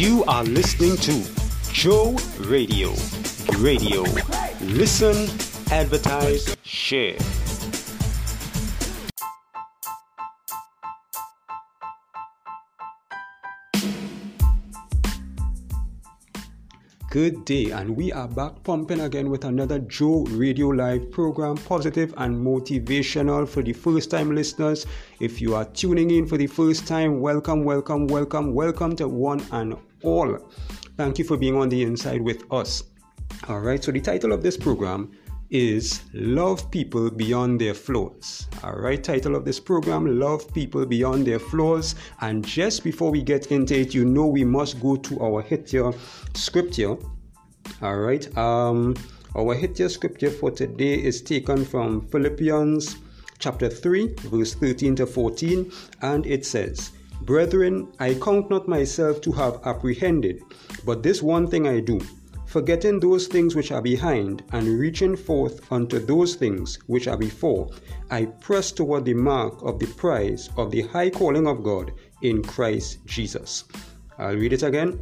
You are listening to Joe Radio. Radio. Listen, advertise, share. Good day, and we are back pumping again with another Joe Radio Live program, positive and motivational for the first time listeners. If you are tuning in for the first time, welcome, welcome, welcome, welcome to one and all. Thank you for being on the inside with us. All right, so the title of this program is Love People Beyond Their Flaws. All right, title of this program Love People Beyond Their Flaws. And just before we get into it, you know we must go to our hit here scripture. All right, um, our hit here scripture for today is taken from Philippians chapter 3, verse 13 to 14, and it says, Brethren, I count not myself to have apprehended, but this one thing I do forgetting those things which are behind and reaching forth unto those things which are before, I press toward the mark of the prize of the high calling of God in Christ Jesus. I'll read it again.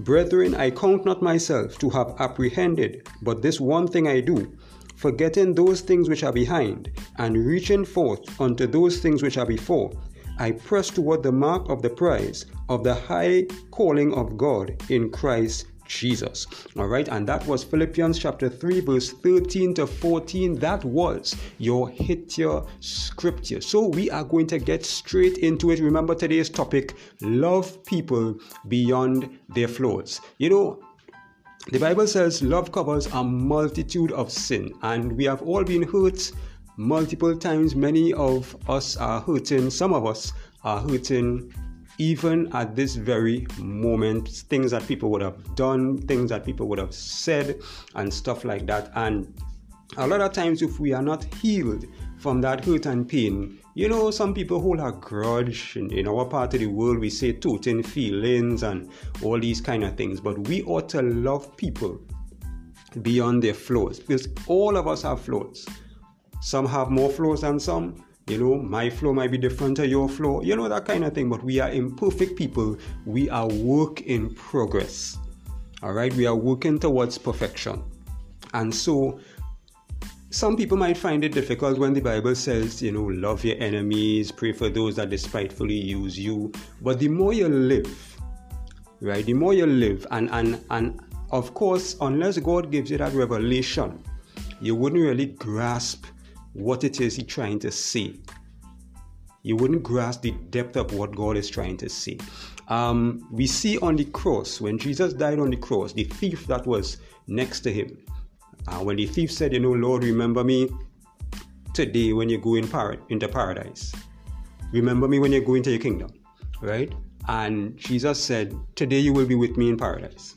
Brethren, I count not myself to have apprehended, but this one thing I do, forgetting those things which are behind, and reaching forth unto those things which are before, I press toward the mark of the prize of the high calling of God in Christ Jesus. All right, and that was Philippians chapter 3, verse 13 to 14. That was your hit your scripture. So we are going to get straight into it. Remember today's topic love people beyond their flaws. You know, the Bible says love covers a multitude of sin, and we have all been hurt multiple times. Many of us are hurting, some of us are hurting even at this very moment, things that people would have done, things that people would have said, and stuff like that. And a lot of times, if we are not healed from that hurt and pain, you know, some people hold a grudge. In, in our part of the world, we say toting feelings and all these kind of things. But we ought to love people beyond their flaws because all of us have flaws. Some have more flaws than some, you know, my flow might be different to your flow, you know, that kind of thing. But we are imperfect people. We are work in progress. All right, we are working towards perfection. And so, some people might find it difficult when the Bible says, you know, love your enemies, pray for those that despitefully use you. But the more you live, right, the more you live, and and and of course, unless God gives you that revelation, you wouldn't really grasp what it is he's trying to say. You wouldn't grasp the depth of what God is trying to say. Um, we see on the cross, when Jesus died on the cross, the thief that was next to him, uh, when the thief said, You know, Lord, remember me today when you go in par- into paradise. Remember me when you go into your kingdom, right? And Jesus said, Today you will be with me in paradise,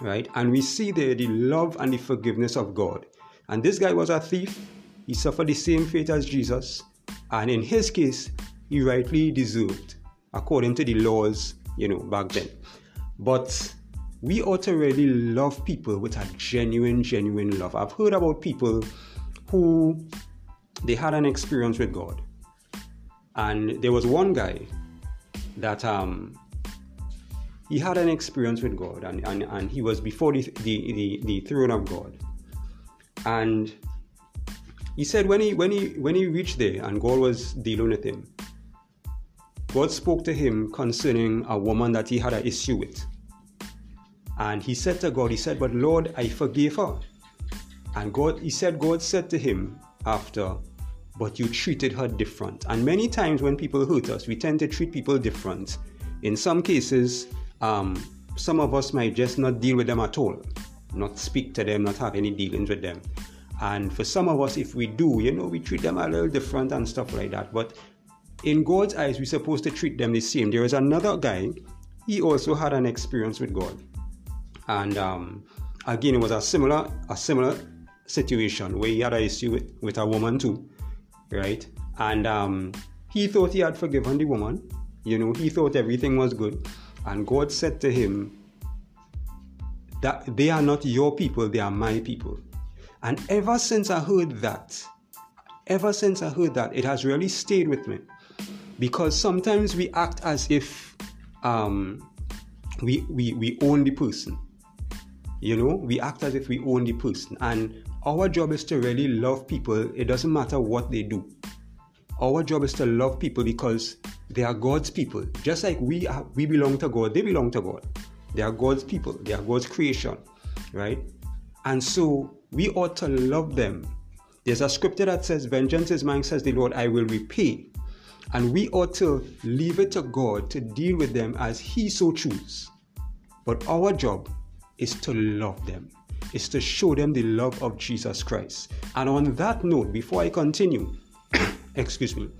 right? And we see there the love and the forgiveness of God. And this guy was a thief, he suffered the same fate as Jesus, and in his case, he rightly deserved, according to the laws, you know, back then. But we ought to really love people with a genuine, genuine love. I've heard about people who they had an experience with God, and there was one guy that um he had an experience with God, and and, and he was before the, the the the throne of God, and he said when he when he when he reached there and God was dealing with him, God spoke to him concerning a woman that he had an issue with. And he said to God, he said, But Lord, I forgave her. And God, he said, God said to him after, But you treated her different. And many times when people hurt us, we tend to treat people different. In some cases, um, some of us might just not deal with them at all, not speak to them, not have any dealings with them. And for some of us, if we do, you know, we treat them a little different and stuff like that. But in God's eyes, we're supposed to treat them the same. There is another guy, he also had an experience with God. And um, again, it was a similar, a similar situation where he had an issue with, with a woman too, right? And um, he thought he had forgiven the woman. You know, he thought everything was good. And God said to him, that they are not your people, they are my people. And ever since I heard that, ever since I heard that, it has really stayed with me. Because sometimes we act as if um, we, we, we own the person. You know, we act as if we own the person. And our job is to really love people. It doesn't matter what they do. Our job is to love people because they are God's people. Just like we are, we belong to God, they belong to God. They are God's people. They are God's creation, right? And so we ought to love them. There's a scripture that says, Vengeance is mine, says the Lord, I will repay. And we ought to leave it to God to deal with them as He so chooses. But our job is to love them, is to show them the love of Jesus Christ. And on that note, before I continue, excuse me,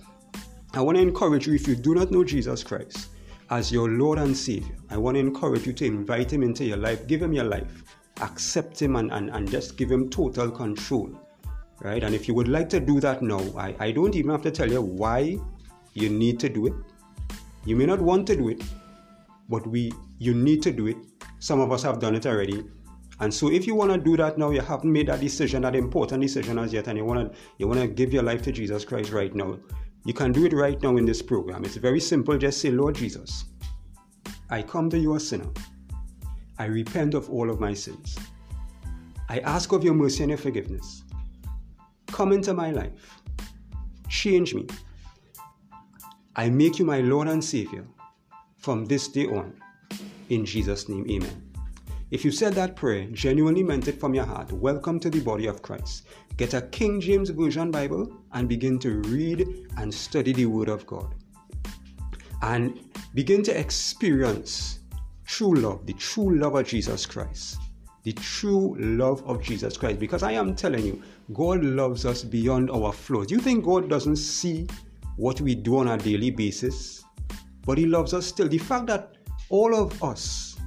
I want to encourage you if you do not know Jesus Christ as your Lord and Savior, I want to encourage you to invite Him into your life, give Him your life, accept Him, and, and, and just give Him total control. Right? And if you would like to do that now, I, I don't even have to tell you why you need to do it. You may not want to do it, but we you need to do it. Some of us have done it already. And so if you want to do that now, you haven't made that decision, that important decision as yet, and you want to you want to give your life to Jesus Christ right now, you can do it right now in this program. It's very simple. Just say, Lord Jesus, I come to you a sinner. I repent of all of my sins. I ask of your mercy and your forgiveness. Come into my life. Change me I make you my Lord and Savior from this day on. In Jesus' name, amen. If you said that prayer, genuinely meant it from your heart, welcome to the body of Christ. Get a King James Version Bible and begin to read and study the Word of God. And begin to experience true love, the true love of Jesus Christ. The true love of Jesus Christ. Because I am telling you, God loves us beyond our flaws. You think God doesn't see what we do on a daily basis, but He loves us still. The fact that all of us,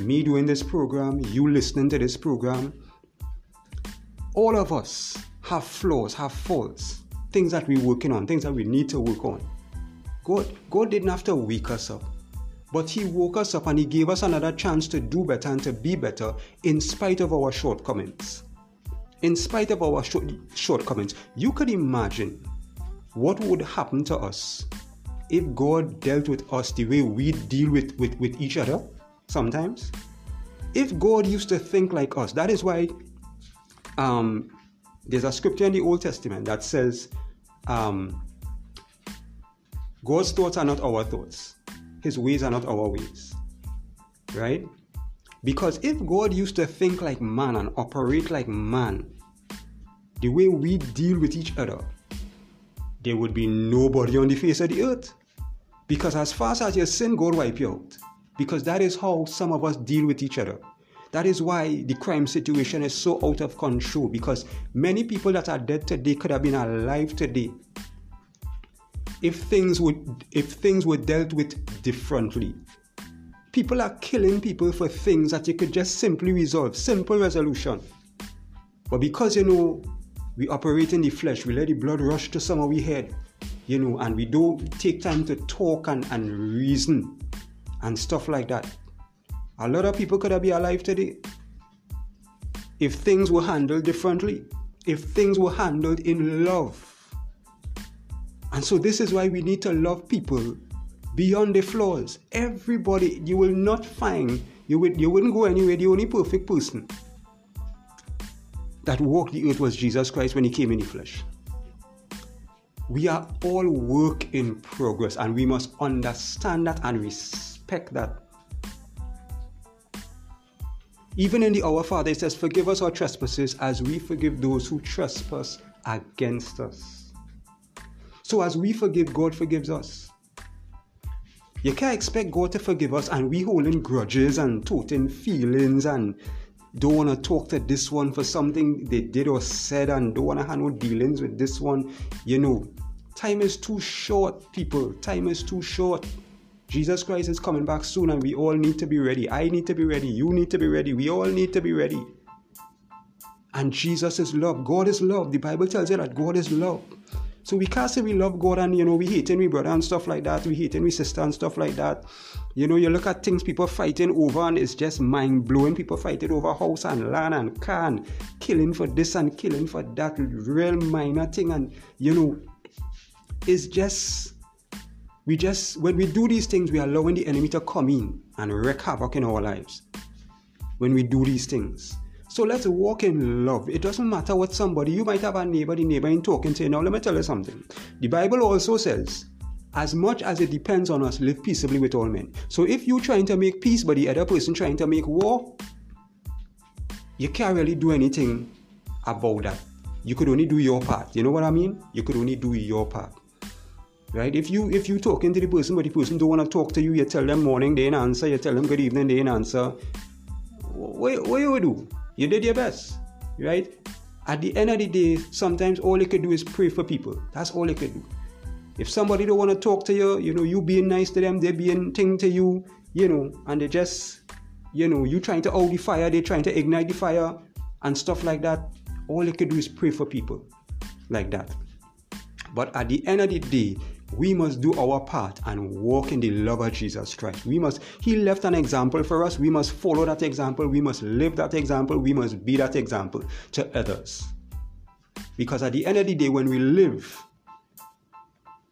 me doing this program, you listening to this program, all of us have flaws, have faults, things that we're working on, things that we need to work on. God, God didn't have to wake us up, but He woke us up and He gave us another chance to do better and to be better in spite of our shortcomings. In spite of our short, shortcomings, you could imagine what would happen to us if God dealt with us the way we deal with, with, with each other sometimes? If God used to think like us, that is why um, there's a scripture in the Old Testament that says, um, God's thoughts are not our thoughts, His ways are not our ways. Right? Because if God used to think like man and operate like man, the way we deal with each other, there would be nobody on the face of the earth. Because as fast as your sin, God wipe you out. Because that is how some of us deal with each other. That is why the crime situation is so out of control. Because many people that are dead today could have been alive today if things would if things were dealt with differently. People are killing people for things that you could just simply resolve, simple resolution. But because you know we operate in the flesh, we let the blood rush to some of we head, you know, and we don't take time to talk and, and reason and stuff like that. A lot of people could have been alive today if things were handled differently, if things were handled in love. And so, this is why we need to love people beyond the flaws. Everybody, you will not find, you, will, you wouldn't go anywhere, the only perfect person that walked the earth was Jesus Christ when he came in the flesh. We are all work in progress and we must understand that and respect that. Even in the Our Father, it says, Forgive us our trespasses as we forgive those who trespass against us. So, as we forgive, God forgives us. You can't expect God to forgive us and we holding grudges and toting feelings and don't want to talk to this one for something they did or said and don't want to have no dealings with this one. You know, time is too short, people. Time is too short. Jesus Christ is coming back soon and we all need to be ready. I need to be ready. You need to be ready. We all need to be ready. And Jesus is love. God is love. The Bible tells you that God is love. So we can't say we love God and you know we hating we brother and stuff like that. We hating we sister and stuff like that. You know, you look at things people fighting over and it's just mind blowing. People fighting over house and land and car and killing for this and killing for that real minor thing and you know it's just we just, when we do these things, we are allowing the enemy to come in and wreak havoc in our lives. When we do these things. So let's walk in love. It doesn't matter what somebody, you might have a neighbor, the neighbor in talking to you. Now, let me tell you something. The Bible also says, as much as it depends on us, live peaceably with all men. So if you're trying to make peace, but the other person trying to make war, you can't really do anything about that. You could only do your part. You know what I mean? You could only do your part right? If you if you talking to the person, but the person don't want to talk to you, you tell them morning, they ain't answer. You tell them good evening, they ain't answer. What, what you do? You did your best, right? At the end of the day, sometimes all you can do is pray for people. That's all you can do. If somebody don't want to talk to you, you know, you being nice to them, they being thing to you, you know, and they just, you know, you trying to out the fire, they trying to ignite the fire and stuff like that. All you can do is pray for people like that. But at the end of the day, we must do our part and walk in the love of Jesus Christ. We must, He left an example for us. We must follow that example. We must live that example. We must be that example to others. Because at the end of the day, when we live,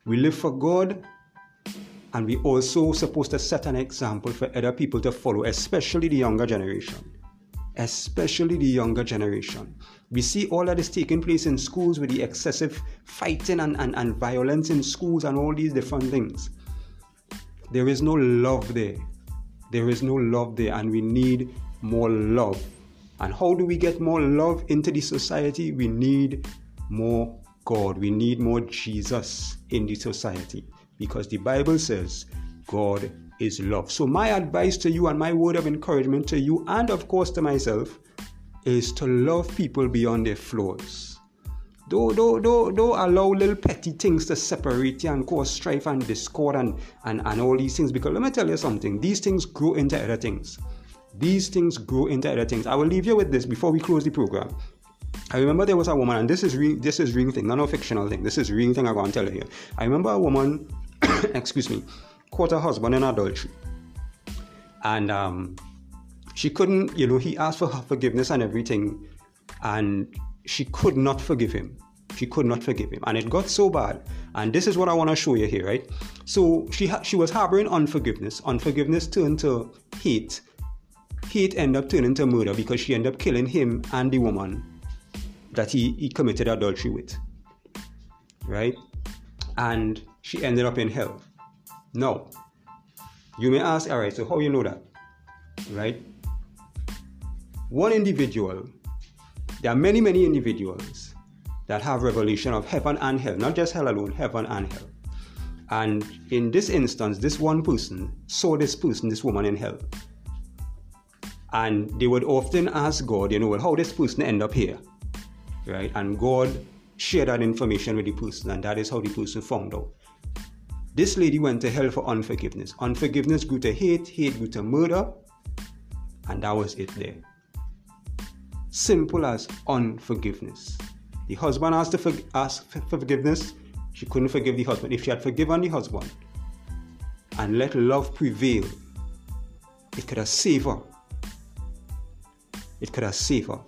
we live for God and we also supposed to set an example for other people to follow, especially the younger generation especially the younger generation. We see all that is taking place in schools with the excessive fighting and, and, and violence in schools and all these different things. There is no love there. There is no love there, and we need more love. And how do we get more love into the society? We need more God. We need more Jesus in the society because the Bible says God is love. So, my advice to you and my word of encouragement to you, and of course to myself, is to love people beyond their flaws. Don't, don't, don't, don't allow little petty things to separate you and cause strife and discord and, and, and all these things. Because let me tell you something, these things grow into other things. These things grow into other things. I will leave you with this before we close the program. I remember there was a woman, and this is real. This is real thing, not a fictional thing. This is real thing. I'm going to tell you here. I remember a woman. excuse me caught her husband in adultery. And um, she couldn't, you know, he asked for her forgiveness and everything, and she could not forgive him. She could not forgive him, and it got so bad. And this is what I want to show you here, right? So she ha- she was harboring unforgiveness. Unforgiveness turned to hate. Hate ended up turning to murder because she ended up killing him and the woman that he, he committed adultery with. Right? And she ended up in hell. Now, you may ask, all right, so how you know that? Right? One individual, there are many, many individuals that have revelation of heaven and hell, not just hell alone, heaven and hell. And in this instance, this one person saw this person, this woman in hell. And they would often ask God, you know, well, how this person end up here? Right? And God shared that information with the person, and that is how the person found out. This lady went to hell for unforgiveness. Unforgiveness grew to hate, hate grew to murder, and that was it there. Simple as unforgiveness. The husband asked, for, ask for forgiveness. She couldn't forgive the husband. If she had forgiven the husband and let love prevail, it could have saved her. It could have saved her.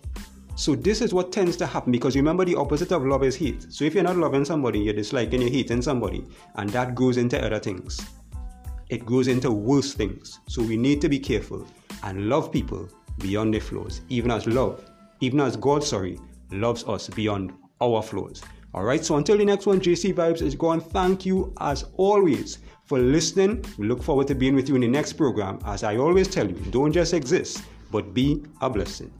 So this is what tends to happen because remember the opposite of love is hate. So if you're not loving somebody, you're disliking, you're hating somebody, and that goes into other things. It goes into worse things. So we need to be careful and love people beyond their flaws, even as love, even as God, sorry, loves us beyond our flaws. All right, so until the next one, JC Vibes is gone. Thank you as always for listening. We look forward to being with you in the next program. As I always tell you, don't just exist, but be a blessing.